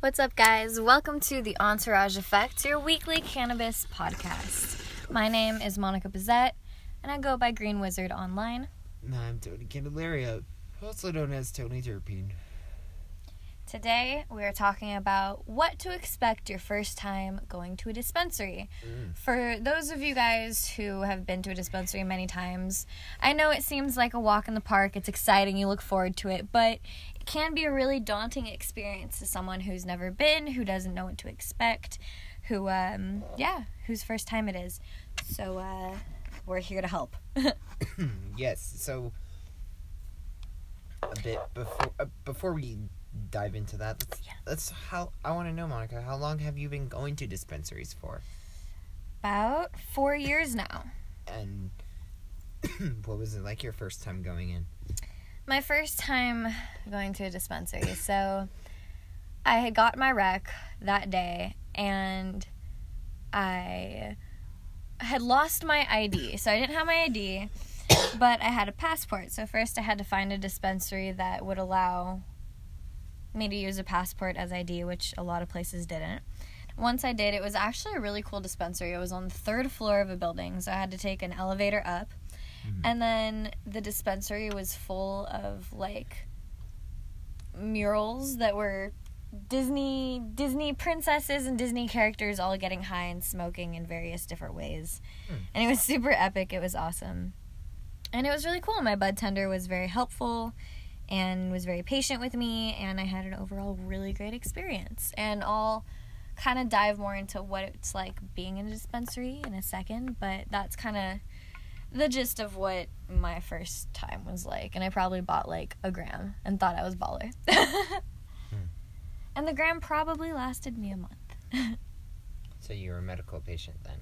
What's up, guys? Welcome to the Entourage Effect, your weekly cannabis podcast. My name is Monica Bazette, and I go by Green Wizard online. I'm Tony Candelaria, also known as Tony Terpene. Today, we are talking about what to expect your first time going to a dispensary. Mm. For those of you guys who have been to a dispensary many times, I know it seems like a walk in the park, it's exciting, you look forward to it, but can be a really daunting experience to someone who's never been, who doesn't know what to expect, who, um, yeah, whose first time it is. So, uh, we're here to help. yes, so a bit before uh, before we dive into that, let's, Yeah. let's how I want to know, Monica, how long have you been going to dispensaries for? About four years now. And what was it like your first time going in? My first time going to a dispensary. So I had got my rec that day and I had lost my ID. So I didn't have my ID, but I had a passport. So first I had to find a dispensary that would allow me to use a passport as ID, which a lot of places didn't. Once I did, it was actually a really cool dispensary. It was on the third floor of a building, so I had to take an elevator up. Mhm. And then the dispensary was full of like murals that were Disney Disney princesses and Disney characters all getting high and smoking in various different ways. Hmm. And it was super epic. It was awesome. And it was really cool. My bud tender was very helpful and was very patient with me and I had an overall really great experience. And I'll kind of dive more into what it's like being in a dispensary in a second, but that's kind of the gist of what my first time was like. And I probably bought like a gram and thought I was baller. And the gram probably lasted me a month. So you were a medical patient then.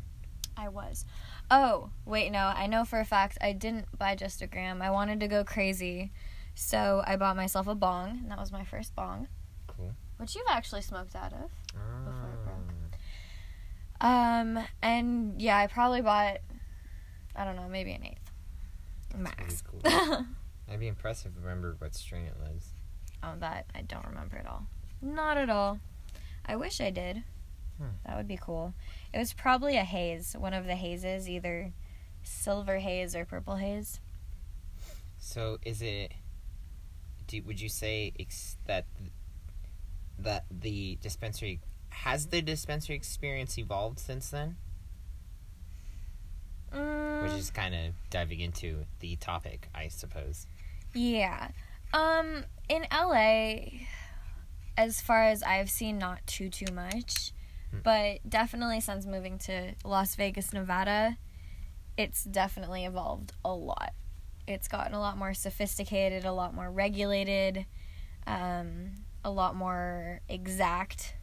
I was. Oh, wait, no. I know for a fact I didn't buy just a gram. I wanted to go crazy. So I bought myself a bong, and that was my first bong, Cool. which you've actually smoked out of. Ah. Um, and yeah, I probably bought, I don't know, maybe an eighth. Max. Pretty cool. That'd be impressive remember what strain it was. Oh, that I don't remember at all. Not at all. I wish I did. Hmm. That would be cool. It was probably a haze, one of the hazes, either silver haze or purple haze. So is it? Do, would you say ex- that that the dispensary has the dispensary experience evolved since then? Mm, Which is kind of diving into the topic, I suppose. yeah. Um, in LA, as far as I've seen, not too too much, Hmm. but definitely since moving to Las Vegas, Nevada, it's definitely evolved a lot. It's gotten a lot more sophisticated, a lot more regulated, um, a lot more exact.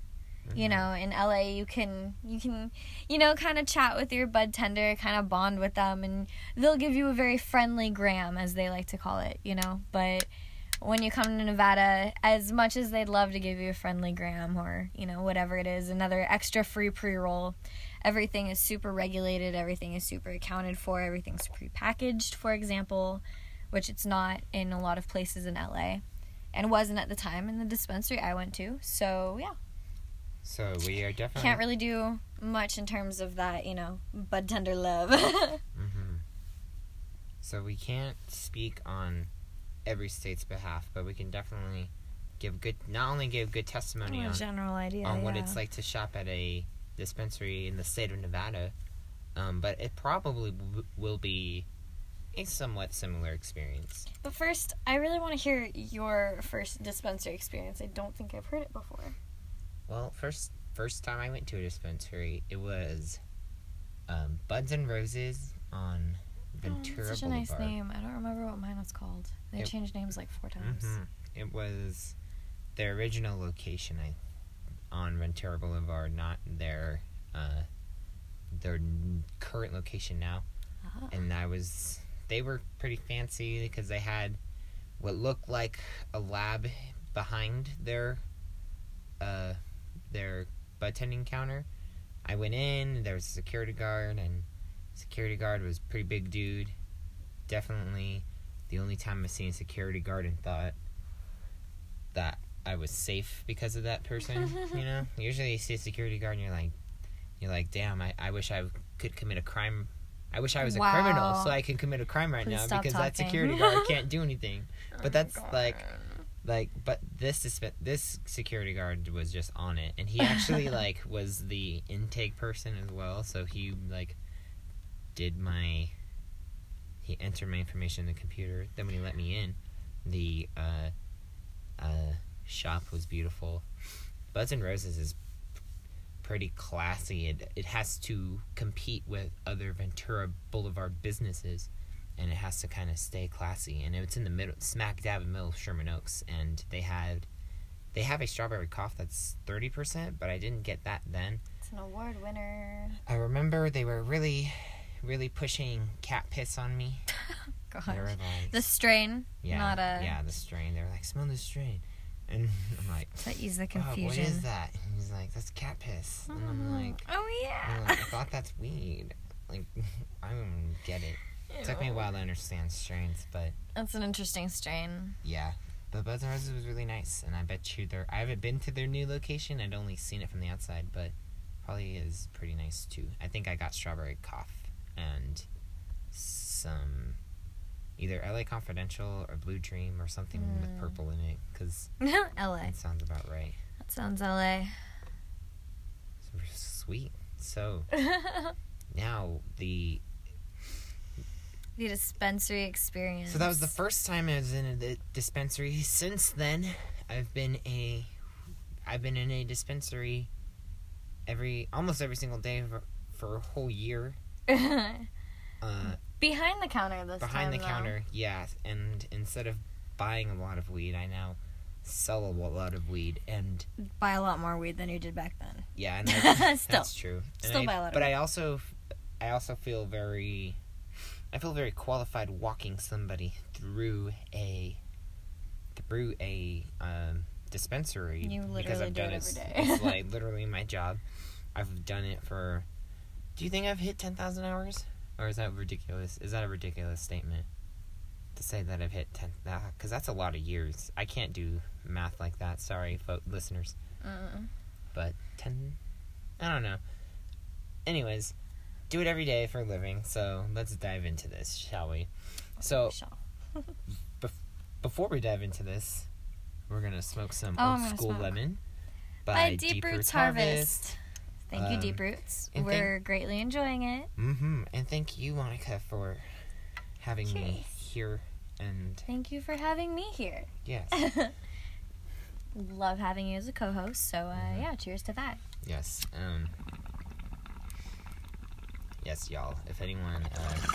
You Mhm. know, in LA, you can you can you know kind of chat with your bud tender, kind of bond with them, and they'll give you a very friendly gram, as they like to call it. You know, but when you come to Nevada, as much as they'd love to give you a friendly gram or you know whatever it is, another extra free pre roll, everything is super regulated. Everything is super accounted for. Everything's pre-packaged, for example, which it's not in a lot of places in LA, and wasn't at the time in the dispensary I went to. So yeah. So we are definitely Can't really do much in terms of that, you know, bud tender love. hmm So we can't speak on every state's behalf, but we can definitely give good, not only give good testimony a on, general idea. on what yeah. it's like to shop at a dispensary in the state of Nevada, um, but it probably w- will be a somewhat similar experience. But first, I really want to hear your first dispensary experience. I don't think I've heard it before. Well, first first time I went to a dispensary, it was um, Buds and Roses on Ventura oh, such a Boulevard. nice name. I don't remember what mine was called. They It- changed names like four times. hmm It was their original location, I on Ventura Boulevard, not their uh, their current location now. Ah. And I was, they were pretty fancy because they had what looked like a lab behind their uh, their bud tending counter. I went in, there was a security guard, and security guard was a pretty big dude. Definitely the only time I've seen a security guard and thought that I was safe because of that person. you know, usually you see a security guard and you're like, you're like, damn, I, I wish I could commit a crime. I wish I was a criminal so I can commit a crime right Please now because that security guard can't do anything. Oh But that's like, like, but this this security guard was just on it, and he actually like was the intake person as well. So he like did my he entered my information in the computer. Then when he let me in, the uh, uh, shop was beautiful. Buds and Roses is pretty classy. It it has to compete with other Ventura Boulevard businesses, and it has to kind of stay classy. And it's in the middle, smack dab in the middle of Sherman Oaks, and they had they have a strawberry cough that's thirty percent, but I didn't get that then. It's an award winner. I remember they were really, really pushing cat piss on me. Gosh. They were like, The strain, yeah, not a. yeah, the strain. They were like, smell the strain, and I'm like, That ease the oh, confusion. what is that? And he's like, that's cat piss, and I'm mm-hmm. like, oh yeah. like, I thought that's weed. Like, I don't get it. It took me a while to understand strains, but That's an interesting strain. yeah. But Buds and Roses was really nice, and I bet you their. I haven't been to their new location. I'd only seen it from the outside, but probably is pretty nice too. I think I got strawberry cough and some either LA Confidential or Blue Dream or something with Mm. purple in it, because LA. that sounds about right. That sounds LA. Sweet. So now the the dispensary experience. So that was the first time I was in a dispensary. Since then, I've been a, I've been in a dispensary, every almost every single day for, for a whole year. Uh, behind the counter this behind the though. counter, yeah. And instead of buying a lot of weed, I now sell a lot of weed, and Buy a lot more weed than you did back then. yeah, and I, Still. that's true. And Still I- buy a lot of but weed. I also, I also feel very, I feel very qualified walking somebody through a, through a um, dispensary You because I've do done it it. every day. It's like literally my job. I've done it for. Do you think I've hit ten thousand hours, or is that ridiculous? Is that a ridiculous statement? To say that I've hit ten, because that's a lot of years. I can't do math like that. Sorry, fo- listeners Mm. but 10 i don't know anyways do it every day for a living so let's dive into this shall we so Shall. before we dive into this we're gonna smoke some Oh, old school smoke. lemon by, By Deep Roots Harvest. Thank you, Um, Deep Roots. We're greatly enjoying it. mm-hmm and thank you monica for having me here and Thank you for having me here. yes Love having you as a co-host. So uh, Mhm. yeah, cheers to that. yes um yes y'all if anyone uh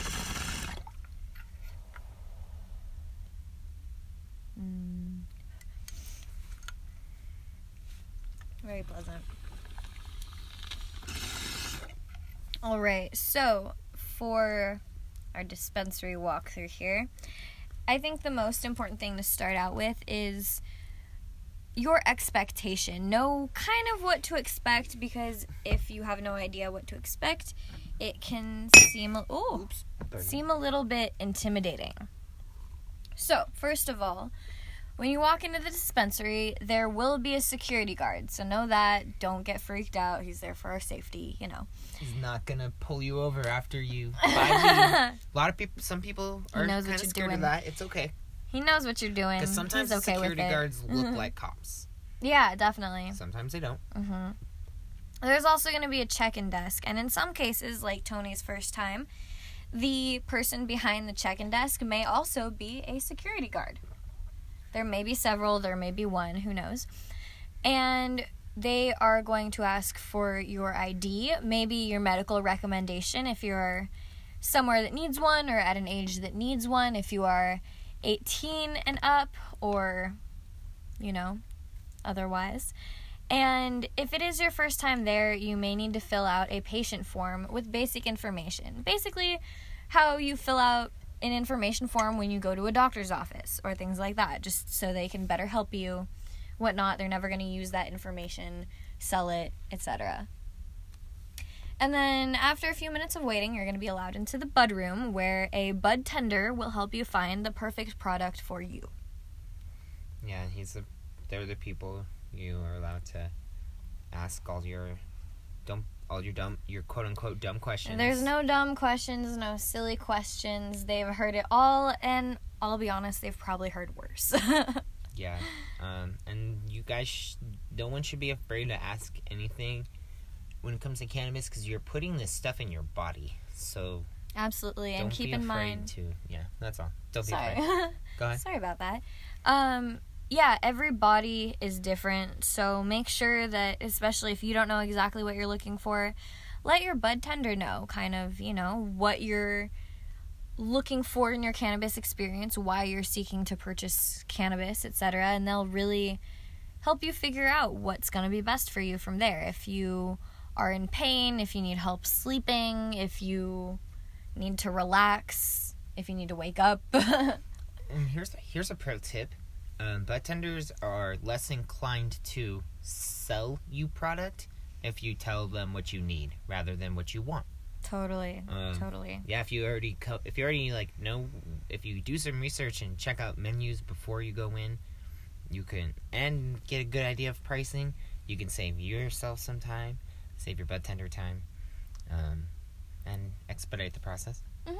Mm. Very pleasant. All right, so for our dispensary walkthrough here, I think the most important thing to start out with is your expectation. Know kind of what to expect because if you have no idea what to expect, it can seem oops seem a little bit intimidating. So, first of all, when you walk into the dispensary, there will be a security guard. So, know that. Don't get freaked out. He's there for our safety, you know. He's not gonna pull you over after you buy weed. A lot of people, some people are kind of scared doing. of that. It's okay he knows what you're doing. because sometimes okay security guards look Mhm. like cops. Yeah, definitely. Sometimes they don't. hmm There's also going to be a check-in desk, and in some cases, like Tony's first time, the person behind the check-in desk may also be a security guard. There may be several, there may be one, who knows. And they are going to ask for your ID, maybe your medical recommendation if you're somewhere that needs one or at an age that needs one, if you are 18 and up or you know, otherwise. And if it is your first time there, you may need to fill out a patient form with basic information. Basically, how you fill out an information form when you go to a doctor's office or things like that, just so they can better help you, whatnot. They're never going to use that information, sell it, etc. And then after a few minutes of waiting, you're going to be allowed into the bud room where a bud tender will help you find the perfect product for you. Yeah, he's the they're the people you are allowed to ask all your dumb, all your dumb, your quote unquote dumb questions. There's no dumb questions, no silly questions. They've heard it all, and I'll be honest, they've probably heard worse. Yeah, um, and you guys, sh- no one should be afraid to ask anything when it comes to cannabis because you're putting this stuff in your body. So Absolutely, and keep be in mind. to. Yeah, that's all. Don't be Sorry. afraid. Go ahead. Sorry about that. Um, yeah, every body is different, so make sure that, especially if you don't know exactly what you're looking for, let your bud tender know, kind of, you know, what you're looking for in your cannabis experience, why you're seeking to purchase cannabis, etc., and they'll really help you figure out what's going to be best for you from there. If you are in pain, if you need help sleeping, if you need to relax, if you need to wake up. And here's here's a pro tip. Um, bud tenders are less inclined to sell you product if you tell them what you need rather than what you want. Totally. Um, totally. Yeah, if you already co- if you already like know if you do some research and check out menus before you go in, you can and get a good idea of pricing. You can save yourself some time, save your bud tender time, um, and expedite the process. Mhm.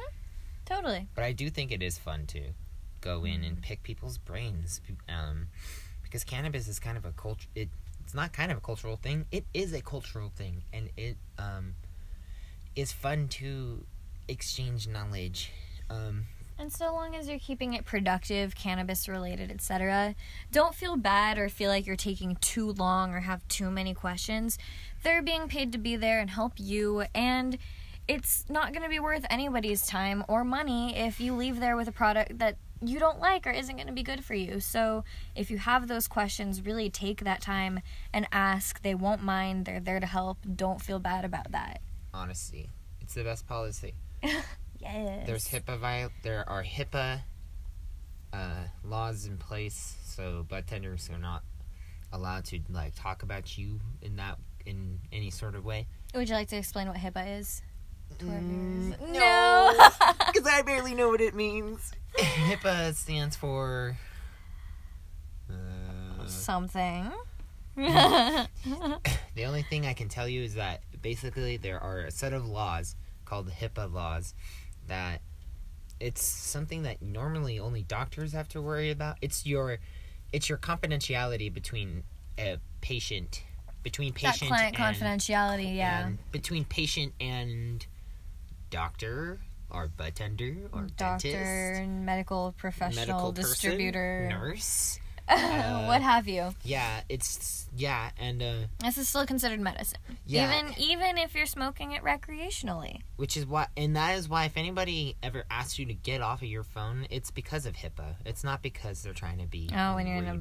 Totally. But I do think it is fun to go in and pick people's brains, um, because cannabis is kind of a culture. It it's not kind of a cultural thing. It is a cultural thing, and it um, is fun to exchange knowledge. Um, And so long as you're keeping it productive, cannabis related, etc., don't feel bad or feel like you're taking too long or have too many questions. They're being paid to be there and help you, and it's not going to be worth anybody's time or money if you leave there with a product that you don't like or isn't going to be good for you. So, if you have those questions, really take that time and ask. They won't mind. They're there to help. Don't feel bad about that. honesty, it's the best policy. Yes. There's HIPAA viol- There are HIPAA uh, laws in place, so bartenders are not allowed to like talk about you in that in any sort of way. Would you like to explain what HIPAA is? Mm, no. Because I barely know what it means. HIPAA stands for. Uh, Something. the only thing I can tell you is that basically there are a set of laws called the HIPAA laws that it's something that normally only doctors have to worry about. It's your it's your confidentiality between a patient between that patient client and, confidentiality, yeah. and between patient and doctor or bartender tender or Doctor, dentist medical professional, medical person, distributor, nurse. what have you. Yeah, it's yeah, and uh, This is still considered medicine. yeah, Even even if you're smoking it recreationally. which is why, and that is why if anybody ever asks you to get off of your phone, it's because of HIPAA. It's not because they're trying to be Oh, when you're in a-.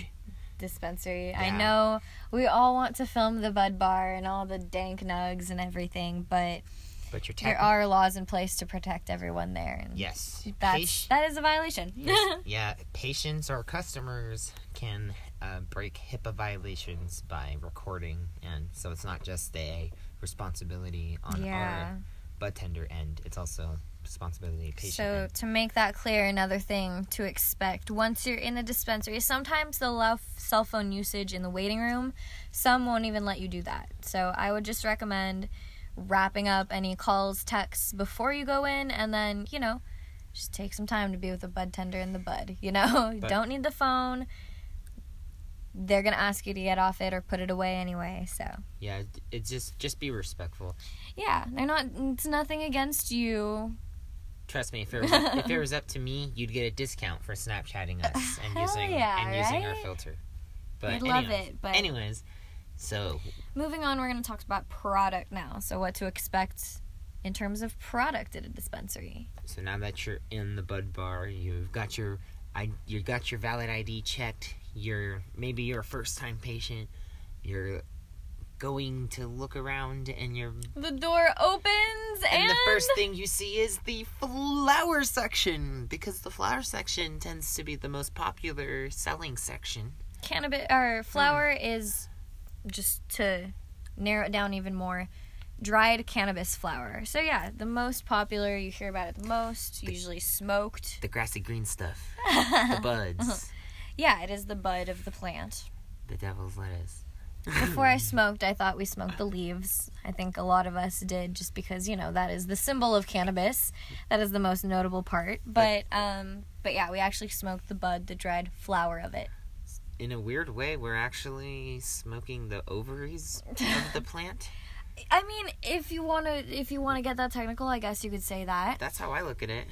Dispensary. I know we all want to film the bud bar and all the dank nugs and everything, but but you're there are laws in place to protect everyone there. And yes, That's Pati- that is a violation. yeah, patients or customers can uh, break HIPAA violations by recording, and so it's not just a responsibility on yeah. our bud tender end; it's also responsibility of patient. So end. to make that clear, another thing to expect once you're in the dispensary, sometimes they'll allow f- cell phone usage in the waiting room. Some won't even let you do that. So I would just recommend wrapping up any calls, texts before you go in, and then you know, just take some time to be with the bud tender and the bud. You know, you But- don't need the phone. They're gonna ask you to get off it or put it away anyway. So yeah, it's just just be respectful. yeah, they're not. It's nothing against you. Trust me, if it was if it was up to me, you'd get a discount for Snapchatting us and using yeah, and using our filter. But I'd love it, but- anyways, so Moving on, we're going to talk about product now. So, what to expect in terms of product at a dispensary. so now that you're in the Bud Bar, you've got your I you got your valid ID checked. You're maybe you're a first time patient. You're going to look around and you're The door opens and, and the first thing you see is the flower section because the flower section tends to be the most popular selling section. cannabis or flower hmm. is just to narrow it down even more. Dried cannabis flower. So yeah, the most popular. You hear about it the most. Usually smoked. The grassy green stuff. The buds. Yeah, it is the bud of the plant. The devil's lettuce. Before I smoked, I thought we smoked the leaves. I think a lot of us did just because, you know, that is the symbol of cannabis. That is the most notable part. But um but yeah, we actually smoked the bud, the dried flower of it. In a weird way, we're actually smoking the ovaries of the plant. I mean, if you want to if you want to get that technical, I guess you could say that. That's how I look at it.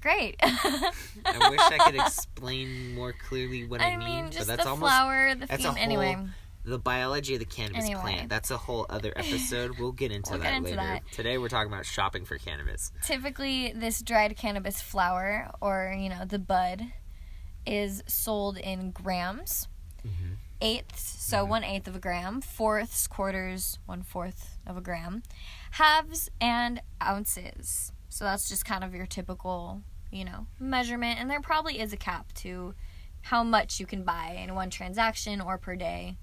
Great. I wish I could explain more clearly what I, I mean, but just that's the almost flower, the that's a fem- anyway. whole- the biology of the cannabis Anyway. plant. That's a whole other episode. We'll get into We'll that get into later. that. Today we're talking about shopping for cannabis. typically this dried cannabis flower or you know the bud is sold in grams Mhm. eighths so one eighth of a gram fourths quarters one fourth of a gram halves and ounces so that's just kind of your typical you know measurement and there probably is a cap to how much you can buy in one transaction or per day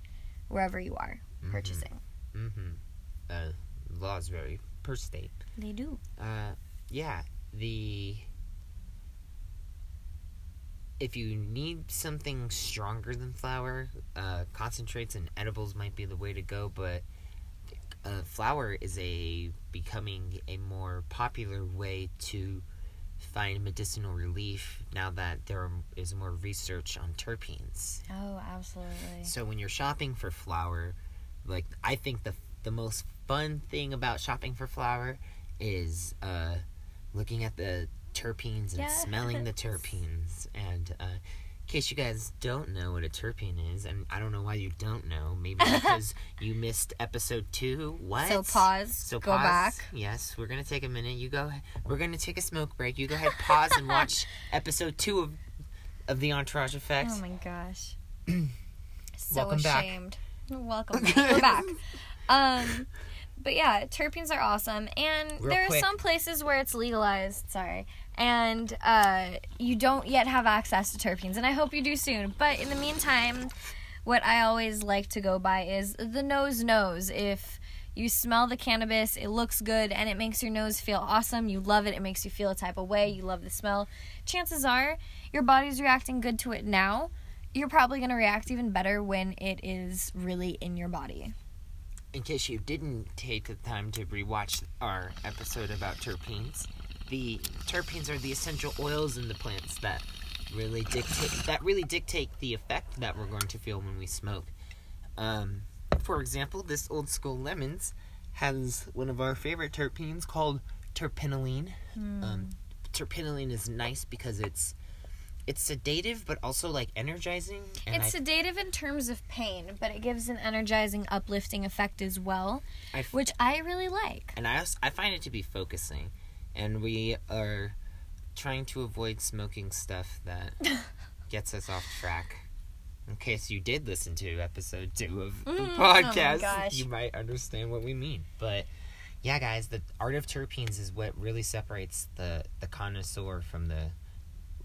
wherever you are Mhm. purchasing Mm-hmm. Uh, laws vary per state. they do Uh, yeah, the if you need something stronger than flower, uh, concentrates and edibles might be the way to go. But uh, flower is a becoming a more popular way to find medicinal relief now that there is more research on terpenes. oh absolutely So when you're shopping for flower, like I think the the most fun thing about shopping for flower is uh, looking at the terpenes and smelling the terpenes. And uh, in case you guys don't know what a terpene is, and I don't know why you don't know, maybe because you missed episode two. What? so pause So go pause. back Yes, we're gonna take a minute. You go. We're gonna take a smoke break. You go ahead, pause, and watch episode two of of the Entourage Effect. Oh my gosh. so Welcome back. ashamed. Welcome back. We're back. Um but yeah, terpenes are awesome and Real there are quick. some places where it's legalized, sorry. And uh you don't yet have access to terpenes and I hope you do soon. But in the meantime, what I always like to go by is the nose knows if you smell the cannabis, it looks good, and it makes your nose feel awesome. You love it, it makes you feel a type of way, you love the smell. Chances are your body's reacting good to it now. You're probably going to react even better when it is really in your body. in case you didn't take the time to rewatch our episode about terpenes, the terpenes are the essential oils in the plants that really dictate that really dictate the effect that we're going to feel when we smoke. Um, for example, this old school lemons has one of our favorite terpenes called terpinolene. Um, terpinolene is nice because it's it's sedative but also like energizing. And it's I sedative in terms of pain, but it gives an energizing, uplifting effect as well, I f- which I really like. and I also, I find it to be focusing, and we are trying to avoid smoking stuff that gets us off track. In case you did listen to episode two of the Mm, oh podcast, gosh. you might understand what we mean. But yeah, guys, the art of terpenes is what really separates the the connoisseur from the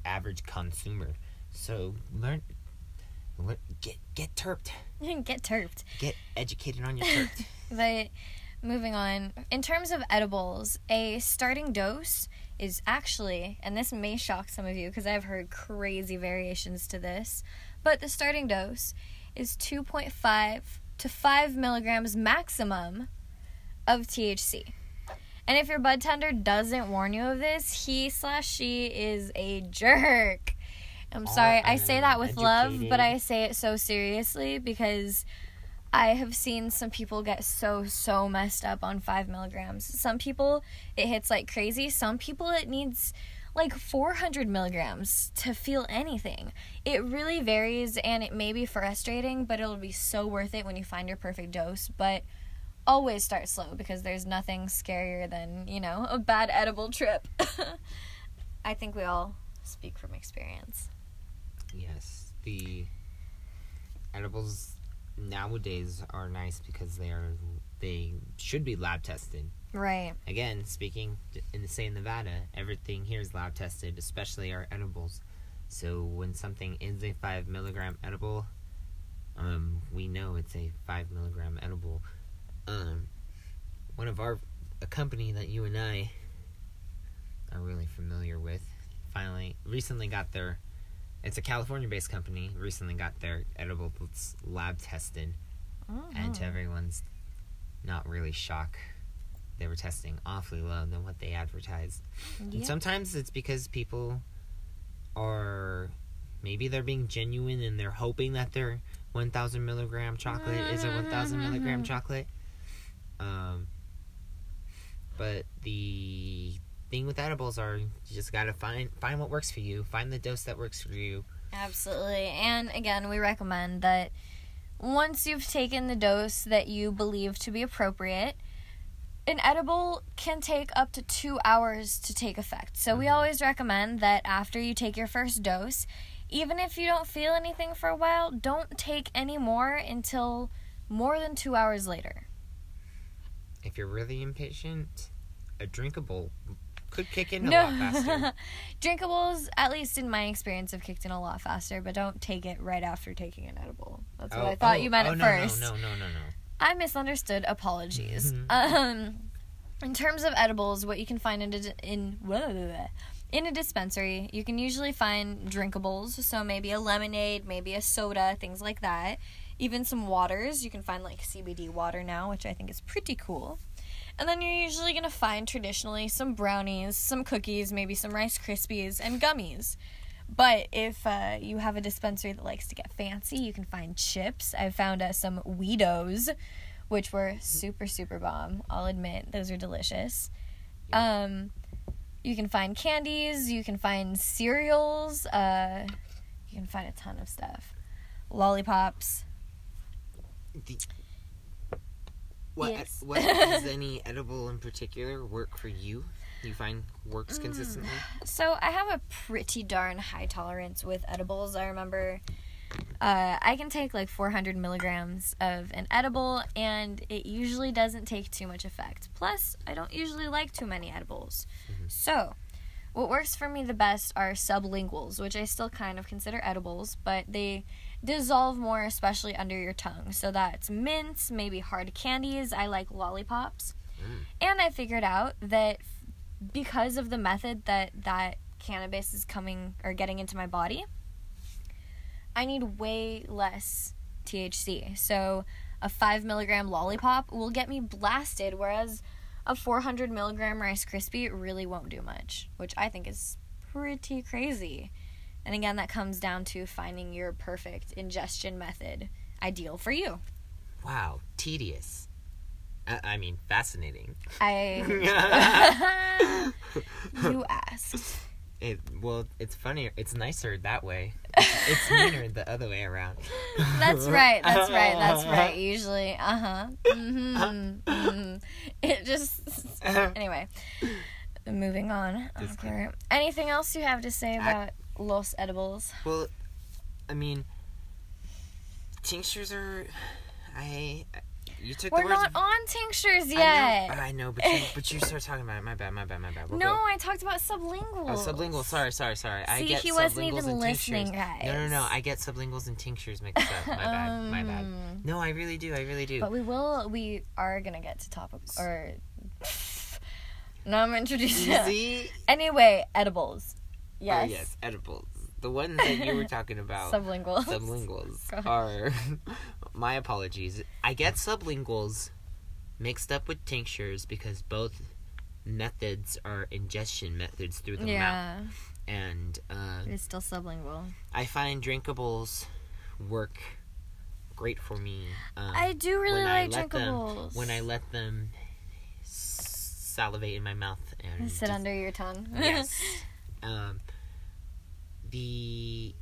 average consumer. So learn, learn get get terped, Get terped. get educated on your terped. But moving on, in terms of edibles, a starting dose is actually, and this may shock some of you because I've heard crazy variations to this, but the starting dose is 2.5 to 5 milligrams maximum of THC. And if your bud tender doesn't warn you of this, he slash she is a jerk. I'm All sorry, I say that with love, but. I say it so seriously because I have seen some people get so, so messed up on five milligrams. Some people, it hits like crazy. Some people, it needs like 400 milligrams to feel anything. It really varies and it may be frustrating, but it'll be so worth it when you find your perfect dose. But always start slow because there's nothing scarier than, you know, a bad edible trip. I think we all speak from experience. Yes, the edibles nowadays are nice because they are they should be lab tested. Right. Again, speaking in the state of Nevada, everything here is lab tested, especially our edibles. So when something is a five milligram edible, um, we know it's a five milligram edible. Um, one of our a company that you and I are really familiar with finally recently got their it's a California-based company. Recently got their edibles lab tested, and to everyone's not really shock, they were testing awfully low than what they advertised. And sometimes it's because people are maybe they're being genuine and they're hoping that their 1,000 milligram chocolate is a 1,000 milligram Mhm. chocolate. Um, but the thing with edibles are you just gotta find find what works for you. Find the dose that works for you. Absolutely. And again, we recommend that once you've taken the dose that you believe to be appropriate, an edible can take up to two hours to take effect. So, we Mhm. always recommend that after you take your first dose, even if you don't feel anything for a while, don't take any more until more than two hours later. If you're really impatient, a drinkable could kick in a lot faster. Drinkables, at least in my experience, have kicked in a lot faster, but don't take it right after taking an edible. That's what Oh, I thought oh, you meant oh, at no, first. No, no, no, no, no. I misunderstood. Apologies. Mhm. Um, in terms of edibles, what you can find in a, in in a dispensary, you can usually find drinkables. So maybe a lemonade, maybe a soda, things like that. Even some waters. You can find like CBD water now, which I think is pretty cool. And then you're usually gonna find traditionally some brownies, some cookies, maybe some Rice Krispies, and gummies. But if uh, you have a dispensary that likes to get fancy, you can find chips. I found uh, some Weedos, which were super super bomb. I'll admit those are delicious. Um, you can find candies. You can find cereals. Uh, you can find a ton of stuff. Lollipops. What Yes. what does any edible in particular work for you? You find works Mm. consistently? So I have a pretty darn high tolerance with edibles. I remember uh, I can take like 400 milligrams of an edible, and it usually doesn't take too much effect. Plus, I don't usually like too many edibles. Mhm. So, what works for me the best are sublinguals, which I still kind of consider edibles, but they dissolve more, especially under your tongue. So that's mints, maybe hard candies. I like lollipops. Mm. And I figured out that because of the method that that cannabis is coming or getting into my body, I need way less THC. So a five milligram lollipop will get me blasted, whereas a 400 milligram Rice Krispie really won't do much, which I think is pretty crazy. And again, that comes down to finding your perfect ingestion method ideal for you. Wow, tedious. I, I mean, fascinating. I. you asked. It well, it's funnier. It's nicer that way. It's, it's meaner the other way around. That's right. That's right. That's right. Usually, uh huh. Mm-hmm, hmm It just anyway. Moving on. Okay. Anything else you have to say I- about los edibles? Well, I mean, tinctures are. I. You took We're the words. not on tinctures I yet. know, I know, but you, but you start talking about it. My bad, my bad, my bad. We'll no, go. I talked about sublinguals. Oh, sublingual. Sorry, sorry, sorry. I get he wasn't sublinguals even listening, tinctures. guys. No, no, no. I get sublinguals and tinctures mixed up. My bad, my bad. Um, No, I really do. I really do. But we will. We are gonna get to topic or. Now I'm introducing. Anyway, edibles. Yes. Oh, yes, edibles. The ones that you were talking about. Sublinguals. sublinguals are my apologies. I get sublinguals mixed up with tinctures because both methods are ingestion methods through the mouth, Yeah, and uh, it's still sublingual. I find drinkables work great for me. Um, I do really when I like them- drinkables. when I let them salivate in my mouth and sit just- under your tongue. yes. Um, the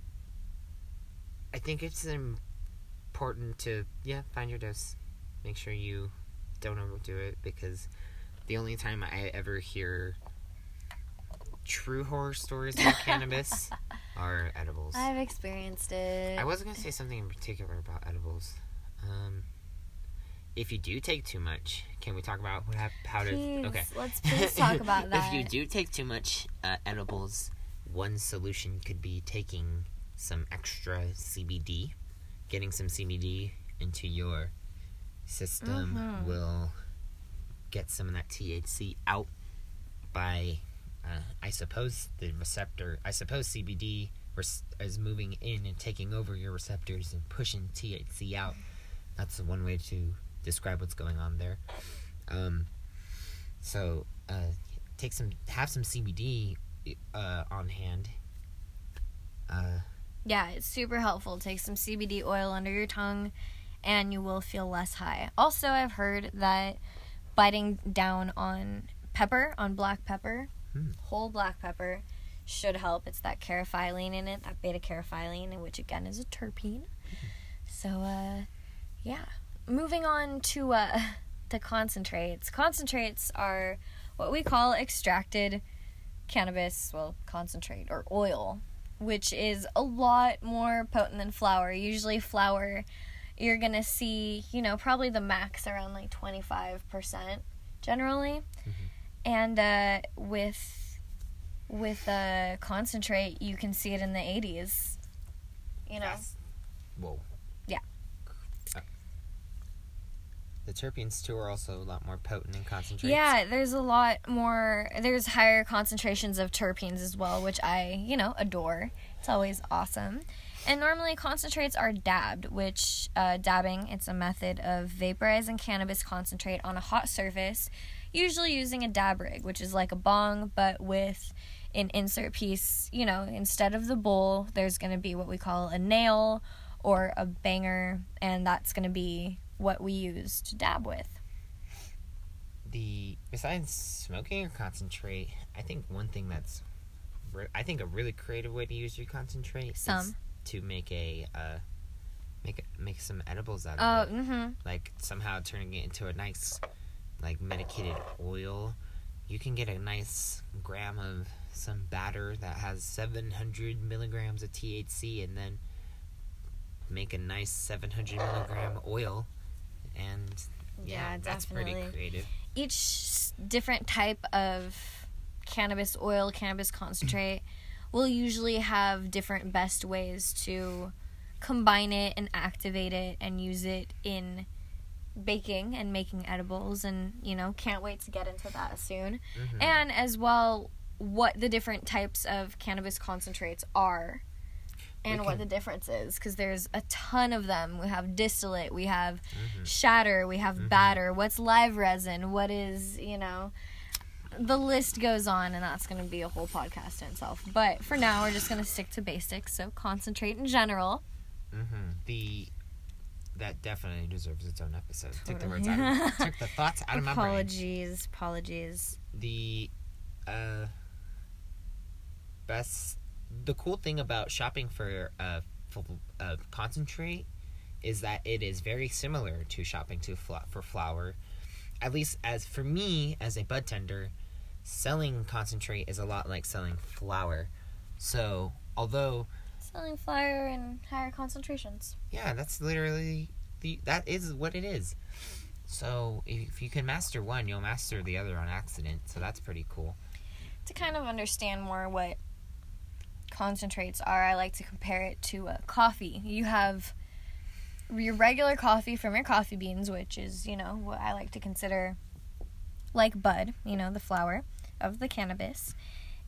I think it's important to yeah find your dose. Make sure you don't overdo it because the only time I ever hear true horror stories about cannabis are edibles. I've experienced it. I wasn't gonna say something in particular about edibles. Um, if you do take too much, can we talk about what how to? Please, Okay, let's please talk about that. if you do take too much uh, edibles, one solution could be taking some extra CBD. Getting some CBD into your system Mhm. will get some of that THC out by, uh, I suppose, the receptor. I suppose CBD res- is moving in and taking over your receptors and pushing THC out. That's one way to describe what's going on there. Um, so uh, take some, have some CBD uh, on hand. Uh, Yeah, it's super helpful. Take some CBD oil under your tongue and you will feel less high. Also, I've heard that biting down on pepper, on black pepper, Hmm. whole black pepper, should help. It's that carotene in it, that beta carotene, which again is a terpene. So, uh, yeah. Moving on to uh, to concentrates. Concentrates are what we call extracted cannabis, well, concentrate or oil, which is a lot more potent than flower. Usually, flower, you're gonna see, you know, probably the max around like 25% generally. And uh, with with uh, concentrate, you can see it in the 80s. You know, Yes. Whoa. Yeah. Uh, The terpenes too are also a lot more potent and concentrated. Yeah, there's a lot more. There's higher concentrations of terpenes as well, which I, you know, adore. It's always awesome. And normally concentrates are dabbed, which uh, dabbing it's a method of vaporizing cannabis concentrate on a hot surface, usually using a dab rig, which is like a bong but with an insert piece. You know, instead of the bowl, there's going to be what we call a nail or a banger, and that's going to be what we use to dab with. The besides smoking your concentrate, I think one thing that's, re- I think a really creative way to use your concentrate is to make a, uh, make make some edibles out Oh, of it. mm-hmm. Like somehow turning it into a nice, like medicated oil. You can get a nice gram of some batter that has 700 milligrams of THC, and then make a nice 700 milligram oil. And yeah, Yeah, that's pretty creative. each different type of cannabis oil, cannabis concentrate will usually have different best ways to combine it and activate it and use it in baking and making edibles and you know can't wait to get into that soon Mhm. and as well what the different types of cannabis concentrates are and We what the difference is because there's a ton of them we have distillate we have Mhm. shatter we have Mhm. batter what's live resin what is you know the list goes on and that's going to be a whole podcast in itself but for now we're just going to stick to basics so concentrate in general Mm-hmm. The that definitely deserves its own episode. Took the words out. Of, took the thoughts out of my brain. apologies apologies The uh best. The cool thing about shopping for a, f- uh concentrate is that it is very similar to shopping to for flower. At least as for me as a bud tender, selling concentrate is a lot like selling flower. So although selling flower in higher concentrations Yeah, that's literally the that is what it is. So if you can master one, you'll master the other on accident. So that's pretty cool. to kind of understand more what concentrates are, I like to compare it to a coffee. You have your regular coffee from your coffee beans, which is, you know, what I like to consider like bud, you know, the flower of the cannabis.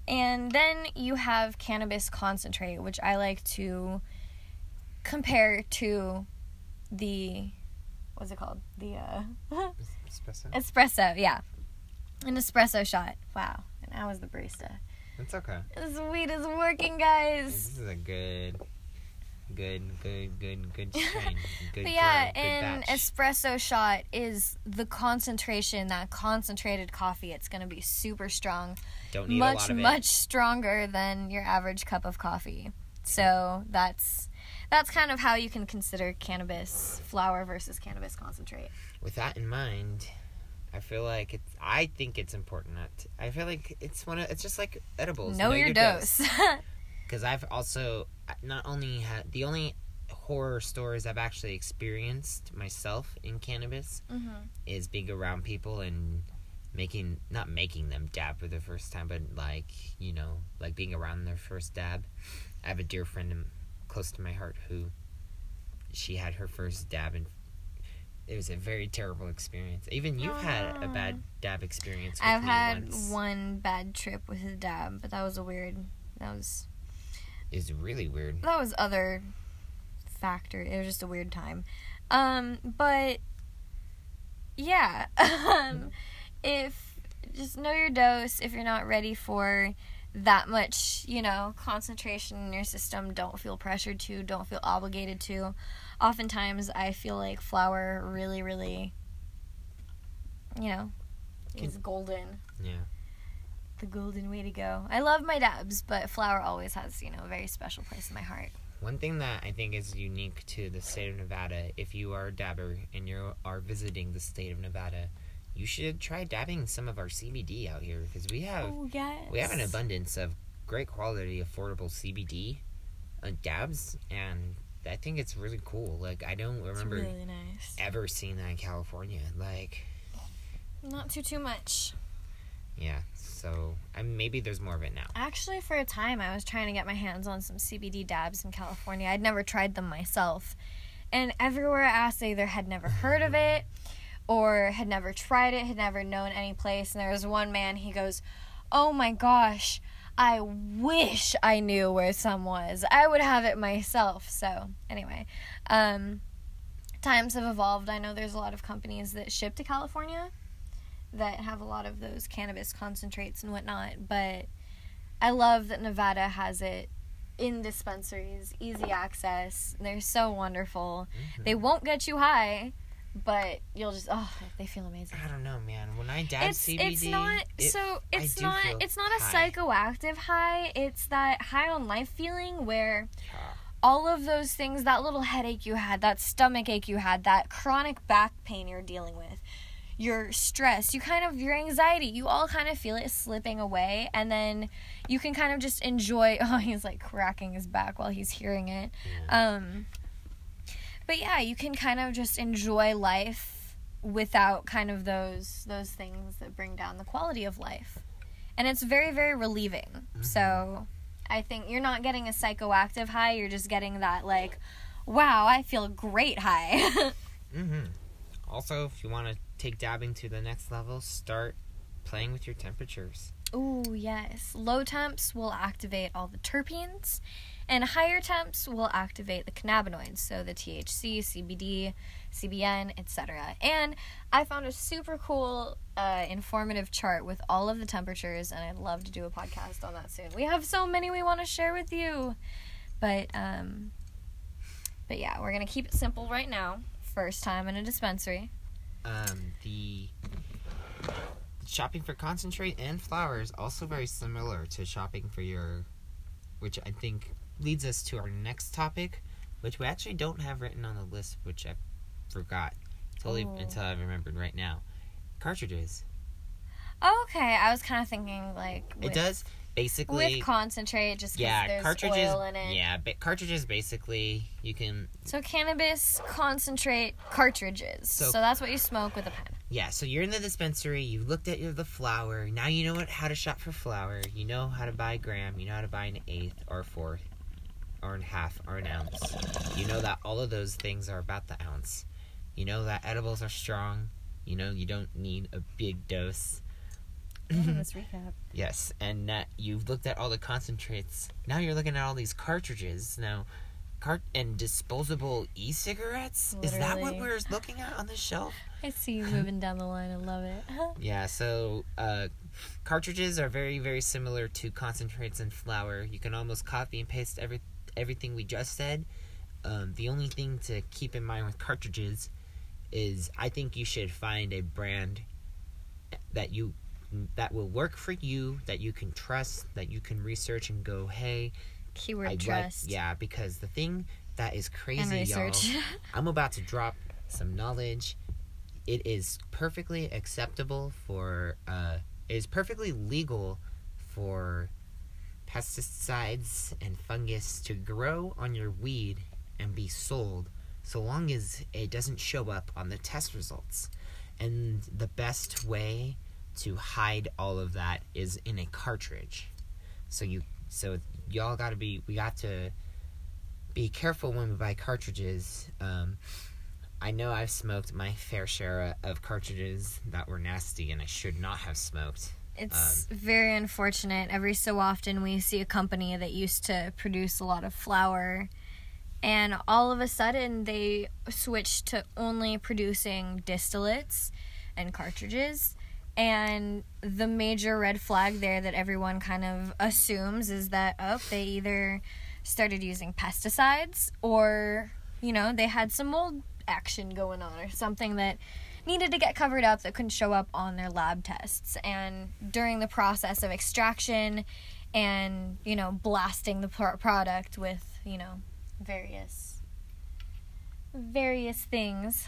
And then you have cannabis concentrate, which I like to compare to the what's it called? The uh Espresso. espresso, yeah. An espresso shot. Wow. And I was the barista. It's okay. This weed is working, guys. This is a good, good, good, good, good strain. Good, But yeah, good an espresso shot is the concentration, that concentrated coffee. It's going to be super strong. Don't need a lot of it. much stronger than your average cup of coffee. So that's that's kind of how you can consider cannabis flower versus cannabis concentrate. With that in mind, I feel like it's. I think it's important. Not. To, I feel like it's one of. It's just like edibles. know, your, dose. because I've also not only had the only horror stories I've actually experienced myself in cannabis hmm is being around people and making not making them dab for the first time, but like you know, like being around their first dab. I have a dear friend close to my heart who she had her first dab and it was a very terrible experience. Even you've had a bad dab experience. With I've had once. one bad trip with a dab, but that was a weird. That was is really weird. that was other factor. It was just a weird time. Um, but yeah, um, if just know your dose. If you're not ready for that much, you know, concentration in your system, don't feel pressured to, don't feel obligated to. Oftentimes, I feel like flower really, really, you know, is Can- golden. Yeah. The golden way to go. I love my dabs, but flower always has, you know, a very special place in my heart. One thing that I think is unique to the state of Nevada, if you are a dabber and you are visiting the state of Nevada, you should try dabbing some of our CBD out here because we have Oh yes. we have an abundance of great quality, affordable CBD uh, dabs, and I think it's really cool. Like I don't remember really nice. ever seeing that in California. Like Not too too much. yeah, so I maybe there's more of it now. Actually, for a time, I was trying to get my hands on some CBD dabs in California. I'd never tried them myself, and everywhere I asked, they either had never heard of it, or had never tried it, had never known any place. And there was one man. He goes, "Oh my gosh." I wish I knew where some was. I would have it myself. So, anyway, um, times have evolved. I know there's a lot of companies that ship to California that have a lot of those cannabis concentrates and whatnot, but I love that Nevada has it in dispensaries, easy access. They're so wonderful. Mhm. They won't get you high, but you'll just oh, they feel amazing. I don't know, man. When I dab It's CBD, it's not it- so it's not it's not a high. psychoactive high. It's that high on life feeling where Yeah. all of those things, that little headache you had, that stomach ache you had, that chronic back pain you're dealing with, your stress, you kind of, your anxiety, you all kind of feel it slipping away. And then you can kind of just enjoy. Oh, he's like cracking his back while he's hearing it. Yeah. Um, but yeah, you can kind of just enjoy life without kind of those those things that bring down the quality of life. And it's very very relieving. So, I think you're not getting a psychoactive high, you're just getting that like wow, I feel great high. Mm-hmm. Also, if you want to take dabbing to the next level, start playing with your temperatures. Oh, yes. Low temps will activate all the terpenes, and higher temps will activate the cannabinoids, so the THC, CBD, CBN, etc. And I found a super cool, uh, informative chart with all of the temperatures, and I'd love to do a podcast on that soon. We have so many we want to share with you, but um, but yeah, we're gonna keep it simple right now. First time in a dispensary. Um, the shopping for concentrate and flowers also very similar to shopping for your, which I think leads us to our next topic, which we actually don't have written on the list, which I forgot totally Oh. until I remembered right now. Cartridges. Oh, okay, I was kind of thinking like it does basically. with concentrate just yeah, there's cartridges. oil in it. Yeah, but cartridges basically you can So cannabis concentrate cartridges. So- So, that's what you smoke with a pen. Yeah, so you're in the dispensary. You looked at your, the flower. Now you know what how to shop for flower. You know how to buy a gram. You know how to buy an eighth or a fourth, or an half or an ounce. You know that all of those things are about the ounce. You know that edibles are strong. You know you don't need a big dose. Let's recap. Yes, and that you've looked at all the concentrates. Now you're looking at all these cartridges. Now, cart and disposable e-cigarettes. Is that what we're looking at on the shelf? I see you moving down the line. I love it. Yeah, so uh, cartridges are very, very similar to concentrates and flower. You can almost copy and paste every everything we just said. Um, the only thing to keep in mind with cartridges is I think you should find a brand that you that will work for you, that you can trust, that you can research and go, hey, Keyword I like, trust yeah, because the thing that is crazy, y'all. I'm about to drop some knowledge. It is perfectly acceptable for, uh, it is perfectly legal for pesticides and fungus to grow on your weed and be sold so long as it doesn't show up on the test results. And the best way to hide all of that is in a cartridge. So you, so y'all got to be, we got to be careful when we buy cartridges. Um, I know I've smoked my fair share of cartridges that were nasty and I should not have smoked. It's um, very unfortunate. Every so often, we see a company that used to produce a lot of flower, and all of a sudden, they switched to only producing distillates and cartridges. And the major red flag there that everyone kind of assumes is that, oh, they either started using pesticides or, you know, they had some mold action going on or something that needed to get covered up that couldn't show up on their lab tests. And during the process of extraction and, you know, blasting the pro- product with, you know, various various things.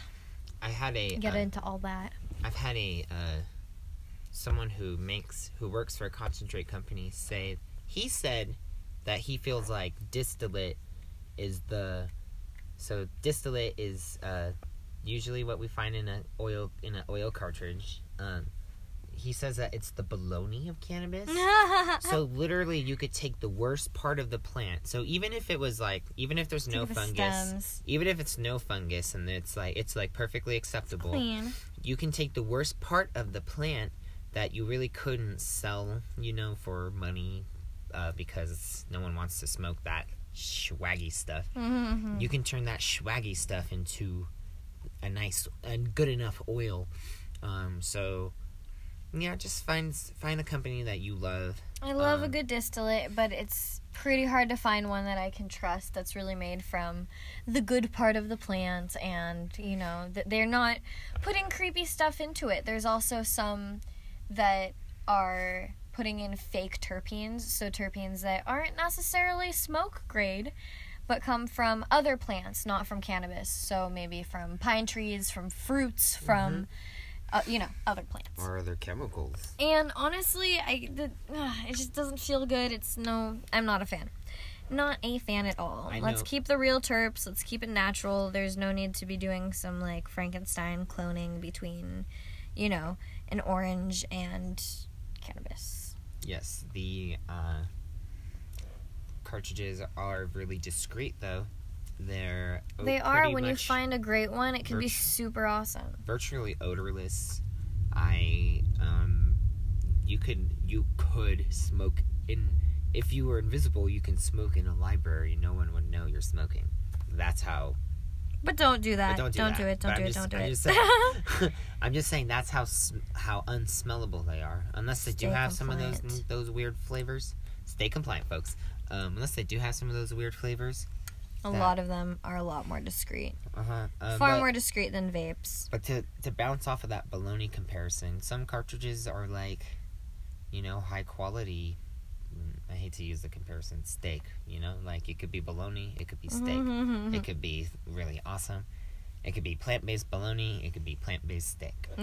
I had a Get uh, into all that. I've had a uh, someone who makes who works for a concentrate company say he said that he feels like distillate is the so distillate is uh, usually what we find in a oil in an oil cartridge. Um, he says that it's the baloney of cannabis. so literally, you could take the worst part of the plant. So even if it was like, even if there's no fungus, stems. even if it's no fungus and it's like it's like perfectly acceptable you can take the worst part of the plant that you really couldn't sell, you know, for money uh, because no one wants to smoke that swaggy stuff. Mhm. You can turn that swaggy stuff into a nice and good enough oil. Um, so yeah, just find find a company that you love. I love a Um, good distillate, but it's pretty hard to find one that I can trust that's really made from the good part of the plant and, you know, that they're not putting creepy stuff into it. There's also some that are putting in fake terpenes, so terpenes that aren't necessarily smoke grade but come from other plants, not from cannabis. So maybe from pine trees, from fruits, from uh, you know, other plants. Or other chemicals. And honestly, I the, ugh, it just doesn't feel good. It's no, I'm not a fan. Not a fan at all. I Let's know. keep the real terps. Let's keep it natural. There's no need to be doing some like Frankenstein cloning between, you know, an orange and cannabis. Yes, the uh, cartridges are really discreet, though. They're They are when you find a great one, it can be super awesome. virtually odorless. I um, you could you could smoke in if you were invisible. You can smoke in a library. No one would know you're smoking. That's how. But don't do that. But don't do that. it. Don't But do I'm it. just- Don't do I'm it. just saying- I'm just saying that's how how unsmellable they are. Unless they do Stay have some of those those weird flavors. Stay compliant, folks. Um, unless they do have some of those weird flavors. a that- lot of them are a lot more discreet. Uh-huh. Uh, Far but- more discreet than vapes. But to to bounce off of that baloney comparison, some cartridges are like, you know, high quality. mm, I hate to use the comparison steak. You know, like it could be bologna, it could be steak, Mm-hmm. it could be really awesome. It could be plant based bologna, it could be plant based steak.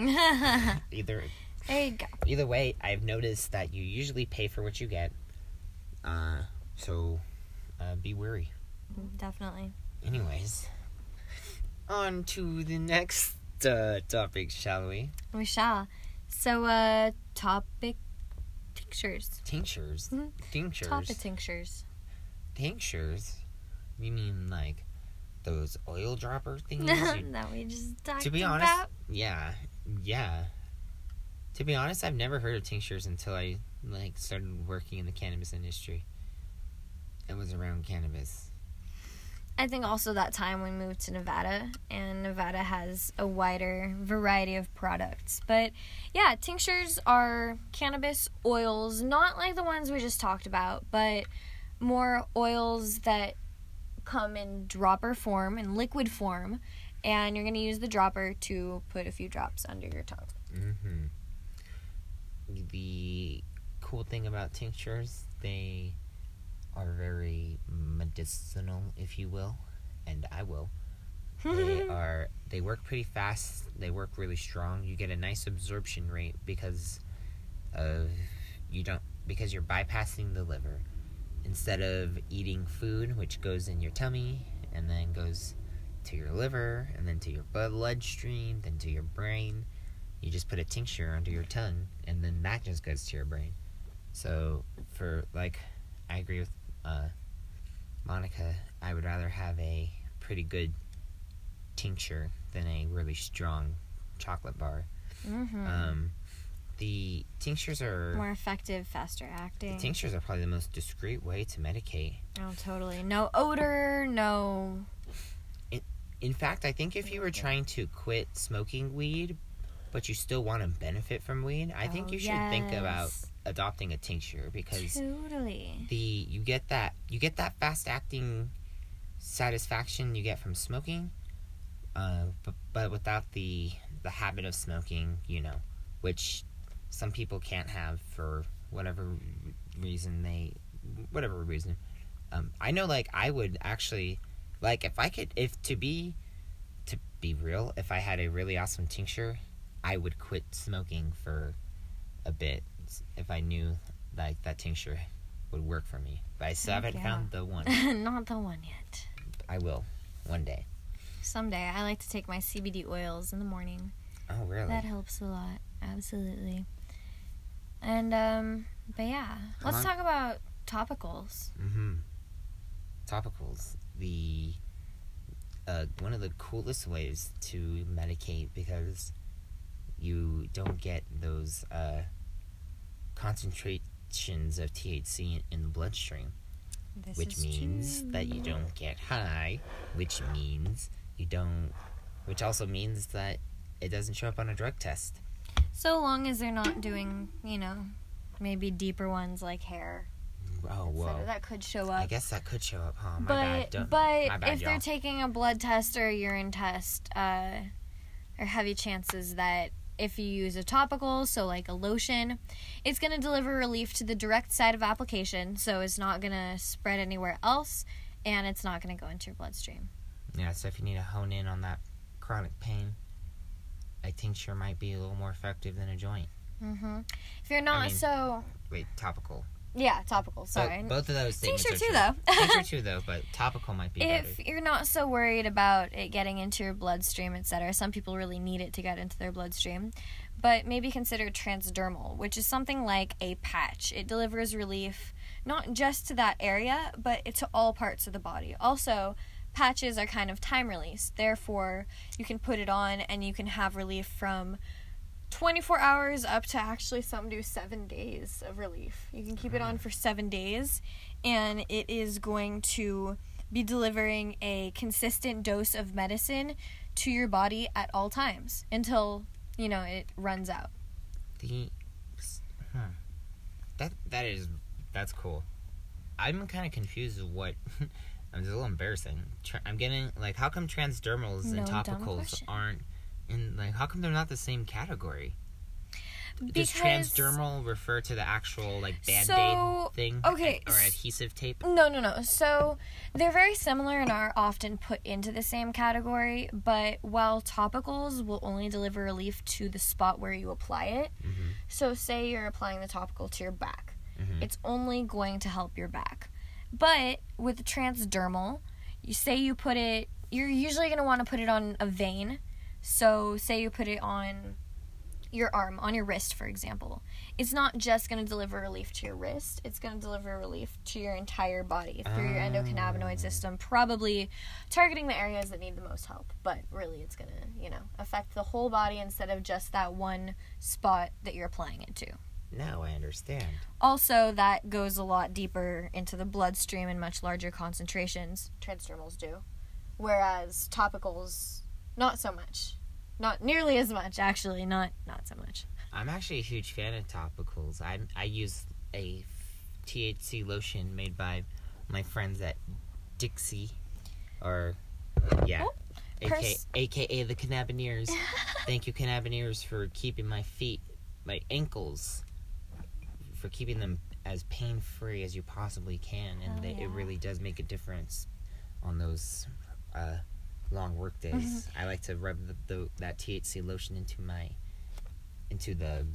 Either. there you go. either way, I've noticed that you usually pay for what you get. Uh, so uh, be wary. Definitely. Anyways, on to the next uh, topic, shall we? We shall. So, uh, topic tinctures. Tinctures. Mhm. Tinctures. Topic tinctures. Tinctures. You mean like those oil dropper things? That we just talked to be honest, about. yeah, yeah. To be honest, I've never heard of tinctures until I like started working in the cannabis industry. It was around cannabis. I think also that time we moved to Nevada, and Nevada has a wider variety of products. But yeah, tinctures are cannabis oils, not like the ones we just talked about, but more oils that come in dropper form, in liquid form, and you're going to use the dropper to put a few drops under your tongue. hmm The cool thing about tinctures, they are very medicinal, if you will, and I will. they are they work pretty fast. They work really strong. You get a nice absorption rate because of you don't because you're bypassing the liver. Instead of eating food which goes in your tummy and then goes to your liver and then to your bloodstream then to your brain you just put a tincture under your tongue and then that just goes to your brain. So for like i agree with uh, monica i would rather have a pretty good tincture than a really strong chocolate bar. hmm Um, the tinctures are More effective, faster acting. the tinctures are probably the most discreet way to medicate. oh, totally. No odor, no. In fact, I think if you were trying to quit smoking weed, but you still want to benefit from weed, I think Oh, you should think about yes. Adopting a tincture because Totally. the you get that you get that fast acting satisfaction you get from smoking, uh, but, but without the the habit of smoking, you know, which some people can't have for whatever reason they whatever reason. Um, I know, like I would actually like if I could if to be to be real, if I had a really awesome tincture, I would quit smoking for a bit if I knew like that tincture would work for me. But I still haven't yeah. found the one. Not the one yet. I will one day. Someday. I like to take my CBD oils in the morning. Oh really? That helps a lot. Absolutely. And um but yeah, let's talk about topicals. Mm-hmm. Topicals, the uh, one of the coolest ways to medicate because you don't get those uh, concentrations of THC in the bloodstream, This which means true. that you don't get high, which means you don't, which also means that it doesn't show up on a drug test. So long as they're not doing, you know, maybe deeper ones like hair. Oh whoa! That could show up. I guess that could show up, huh? My but bad. Don't- but bad, if y'all. they're taking a blood test or a urine test, uh, there are heavy chances that if you use a topical, so like a lotion, it's going to deliver relief to the direct site of application, so it's not going to spread anywhere else, and it's not going to go into your bloodstream. Yeah, so if you need to hone in on that chronic pain, a tincture might be a little more effective than a joint. hmm If you're not mean, so Wait, topical. Yeah, topical. Sorry. Both, both of those statements Tincture too, though. Tincture too, though, but topical might be if better. you're not so worried about it getting into your bloodstream, etc., some people really need it to get into their bloodstream. But maybe consider transdermal, which is something like a patch. It delivers relief not just to that area, but to all parts of the body. Also, patches are kind of time release. Therefore, you can put it on and you can have relief from 24 hours up to actually some do 7 days of relief. You can keep it on for 7 days and it is going to be delivering a consistent dose of medicine to your body at all times until you know it runs out. The hmm. that that is that's cool. I'm kind of confused what. I'm just a little embarrassing. I'm getting like, how come transdermals No and topicals aren't in like? How come they're not the same category? Does transdermal refer to the actual like band-aid So, thing? okay, Or adhesive tape? No, no, no. So they're very similar and are often put into the same category, but while topicals will only deliver relief to the spot where you apply it, Mhm. so say you're applying the topical to your back, Mhm. it's only going to help your back. But with transdermal, you say you put it, you're usually going to want to put it on a vein. So say you put it on your arm, on your wrist, for example. It's not just going to deliver relief to your wrist, it's going to deliver relief to your entire body through your endocannabinoid Oh. system, probably targeting the areas that need the most help. But really, it's going to, you know, affect the whole body instead of just that one spot that you're applying it to. Now I understand. Also, that goes a lot deeper into the bloodstream in much larger concentrations. Transdermals do. Whereas topicals, not so much. Not nearly as much, actually. Not not so much. I'm actually a huge fan of topicals. I I use a THC lotion made by my friends at Dixie, or yeah, Oh, aka, AKA the Cannabineers. Thank you, Cannabineers, for keeping my feet, my ankles, for keeping them as pain free as you possibly can, and Oh, they, yeah. it really does make a difference on those uh, long work days. Mm-hmm. I like to rub the, the that THC lotion into my into the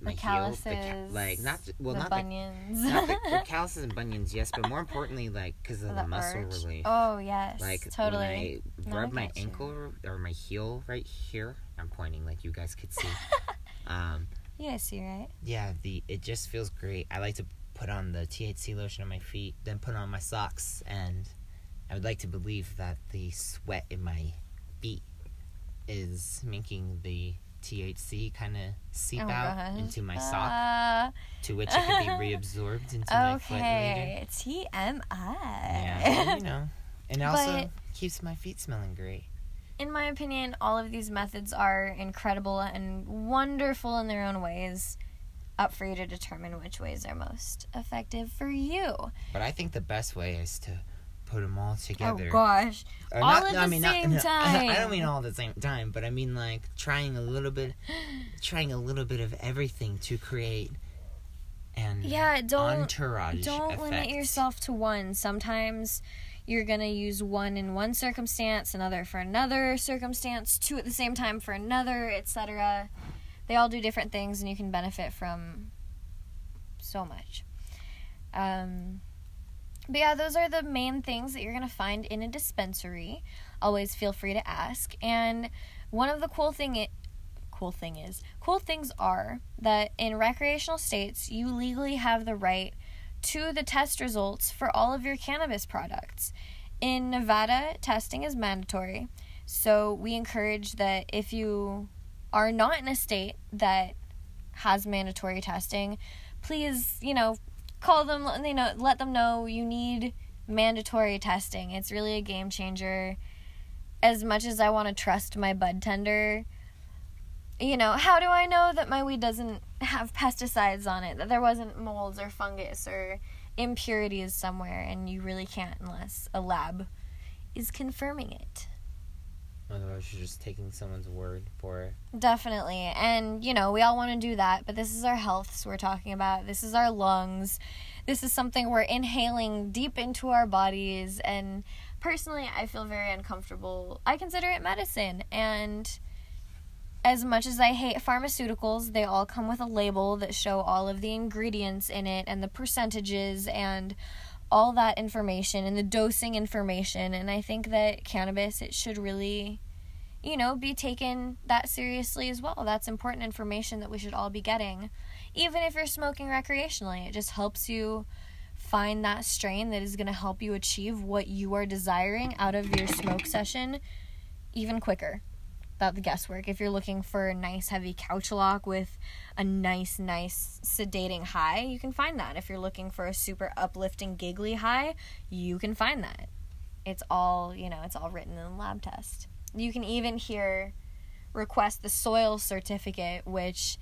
my the heel, the ca- like not the- well the not bunions. the, not the, the calluses and bunions, yes, but more importantly, like because of the, muscle arch. relief. oh yes, Like totally. when I rub my got you. ankle or my heel right here, I'm pointing like you guys could see. um, you guys see right? yeah, the it just feels great. I like to put on the THC lotion on my feet, then put on my socks, and I would like to believe that the sweat in my feet is making the THC kind of seep Oh, out gosh. into my sock, Uh, to which it could be reabsorbed into my foot later. okay, TMI. Yeah, well, you know, and also keeps my feet smelling great. in my opinion, all of these methods are incredible and wonderful in their own ways. Up for you to determine which ways are most effective for you. But I think the best way is to put them all together. Oh gosh. Or All at the same time. I don't mean all at the same time, but I mean like trying a little bit, trying a little bit of everything to create an Yeah, don't entourage. don't limit yourself to one. Sometimes you're going to use one in one circumstance, another for another circumstance, two at the same time for another, etc. They all do different things and you can benefit from so much. Um but yeah, those are the main things that you're going to find in a dispensary. Always feel free to ask. And one of the cool thing it cool thing is cool things are that in recreational states you legally have the right to the test results for all of your cannabis products. In Nevada, testing is mandatory. So we encourage that if you are not in a state that has mandatory testing, please, you know, call them let they know let them know you need mandatory testing. It's really a game changer. As much as I want to trust my bud tender, you know, how do I know that my weed doesn't have pesticides on it, that there wasn't molds or fungus or impurities somewhere, and you really can't unless a lab is confirming it. Otherwise, you're just taking someone's word for it. Definitely. And, you know, we all want to do that, but this is our health we're talking about. This is our lungs. This is something we're inhaling deep into our bodies. And personally, I feel very uncomfortable. I consider it medicine. And as much as I hate pharmaceuticals, they all come with a label that show all of the ingredients in it and the percentages and all that information and the dosing information. And I think that cannabis, it should really you know, be taken that seriously as well. That's important information that we should all be getting. Even if you're smoking recreationally, it just helps you find that strain that is going to help you achieve what you are desiring out of your smoke session even quicker. Without the guesswork. If you're looking for a nice heavy couch lock with a nice, nice sedating high, you can find that. If you're looking for a super uplifting giggly high, you can find that. It's all, you know, it's all written in the lab test. You can even here request the soil certificate, which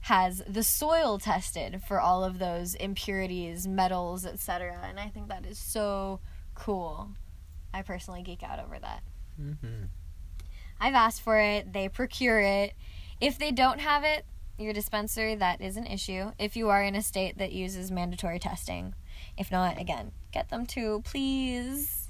has the soil tested for all of those impurities, metals, etc. And I think that is so cool. I personally geek out over that. Mm-hmm. I've asked for it, they procure it. If they don't have it, your dispensary, that is an issue. If you are in a state that uses mandatory testing. If not, again, get them too, please.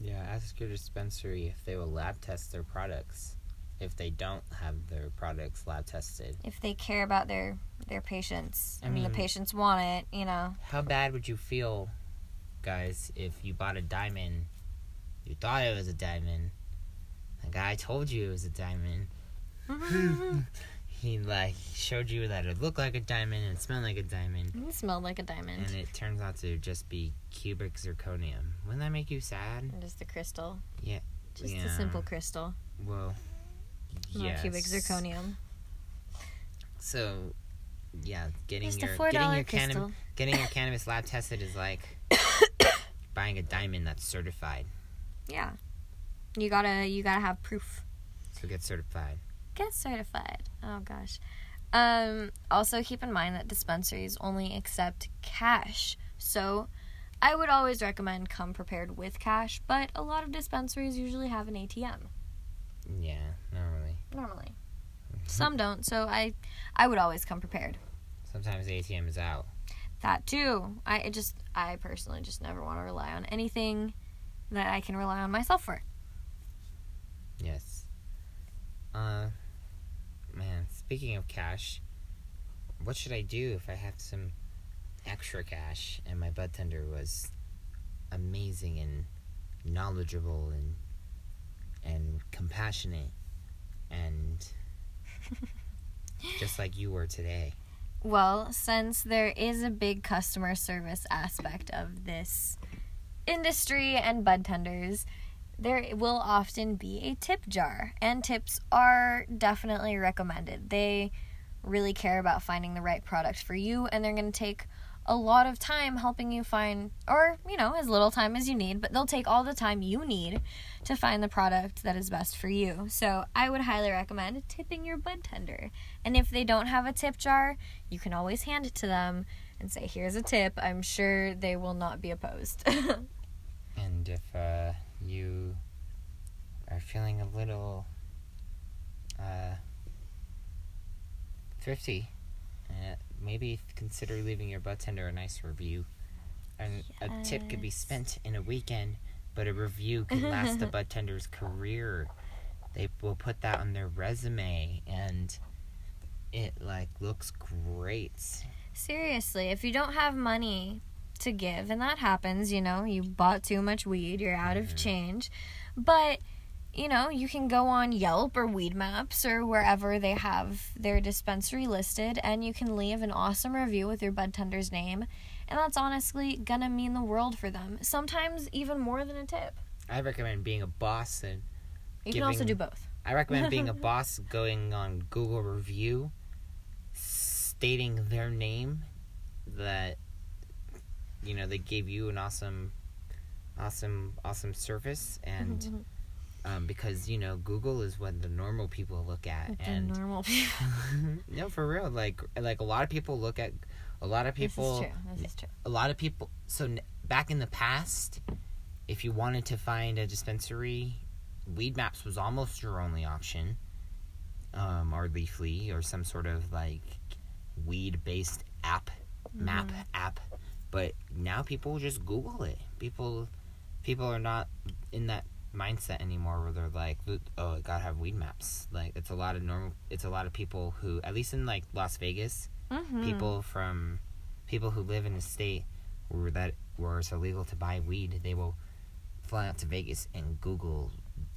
Yeah, ask your dispensary if they will lab test their products. If they don't have their products lab tested, If they care about their their patients I and the patients want it, you know. how bad would you feel, guys, if you bought a diamond, you thought it was a diamond, guy told you it was a diamond, he like showed you that it looked like a diamond and it smelled like a diamond, it smelled like a diamond. and it turns out to just be cubic zirconium. Wouldn't that make you sad? Just a crystal. Yeah, Just yeah. a simple crystal. Well, Not yes. cubic zirconium. So, yeah, getting Just your getting your canna- crystal. getting your cannabis lab tested is like buying a diamond that's certified. Yeah. You gotta you gotta have proof. So get certified. Get certified. Oh gosh. Um, also keep in mind that dispensaries only accept cash. So I would always recommend come prepared with cash, but a lot of dispensaries usually have an ATM. Yeah, normally. Normally. Some don't, so I I would always come prepared. Sometimes the ATM is out. That too. I it just I personally just never want to rely on anything that I can rely on myself for. Yes. Uh, man. Speaking of cash, what should I do if I have some extra cash and my bud tender was amazing and knowledgeable and and compassionate and just like you were today. Well, since there is a big customer service aspect of this industry and bud tenders, there will often be a tip jar, and tips are definitely recommended. They really care about finding the right product for you, and they're going to take a lot of time helping you find, or, you know, as little time as you need, but they'll take all the time you need to find the product that is best for you. So I would highly recommend tipping your bud tender. And if they don't have a tip jar, you can always hand it to them and say, here's a tip. I'm sure they will not be opposed. And if uh, you are feeling a little uh, thrifty, uh, maybe consider leaving your butt tender a nice review. And a tip could be spent in a weekend, but a review can last the butt tender's career. They will put that on their resume, and it like looks great. Seriously, if you don't have money to give, and that happens, you know, you bought too much weed, you're out of Mhm. change, but you know, you can go on Yelp or Weed Maps or wherever they have their dispensary listed, and you can leave an awesome review with your bud tender's name, and that's honestly gonna mean the world for them. Sometimes even more than a tip. I recommend being a boss and You can also Giving- do both. I recommend being a boss going on Google review stating their name that you know they gave you an awesome awesome awesome service and um, because you know Google is what the normal people look at the and normal people. no for real like like a lot of people look at a lot of people this is true. This is true. a lot of people so n- back in the past if you wanted to find a dispensary weed maps was almost your only option um, or leafly or some sort of like weed based app map Mm-hmm. app but now people just google it people people are not in that mindset anymore where they're like oh i gotta have weed maps like it's a lot of normal it's a lot of people who at least in like las vegas Mhm. people from people who live in a state where that where it's illegal to buy weed, they will fly out to Vegas and Google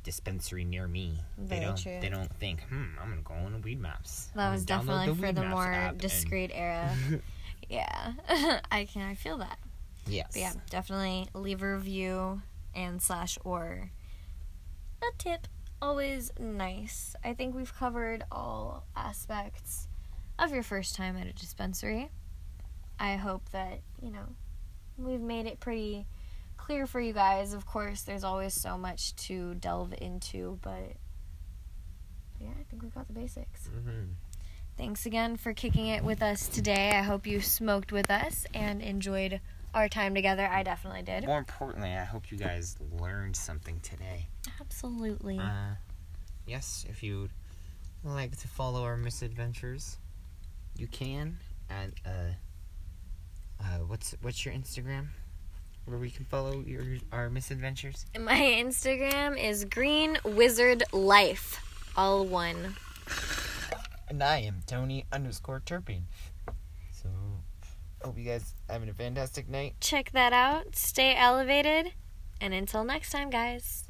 dispensary near me. Very they don't true. they don't think, hmm, I'm gonna go on Weed Maps. That was definitely for the more app and- discreet era. yeah, I can. I feel that. yes. But yeah, definitely leave a review and slash or a tip. Always nice. I think we've covered all aspects of your first time at a dispensary. I hope that, you know, we've made it pretty clear for you guys. Of course, there's always so much to delve into, but yeah, I think we got the basics. Mhm. Thanks again for kicking it with us today. I hope you smoked with us and enjoyed our time together. I definitely did. More importantly, I hope you guys learned something today. Absolutely. Uh, yes, if you'd like to follow our misadventures, you can at uh, uh, what's what's your Instagram, where we can follow your our misadventures. My Instagram is Green Wizard Life, all one. And I am Tony underscore Turpin. So, hope you guys having a fantastic night. Check that out. Stay elevated. And until next time, guys.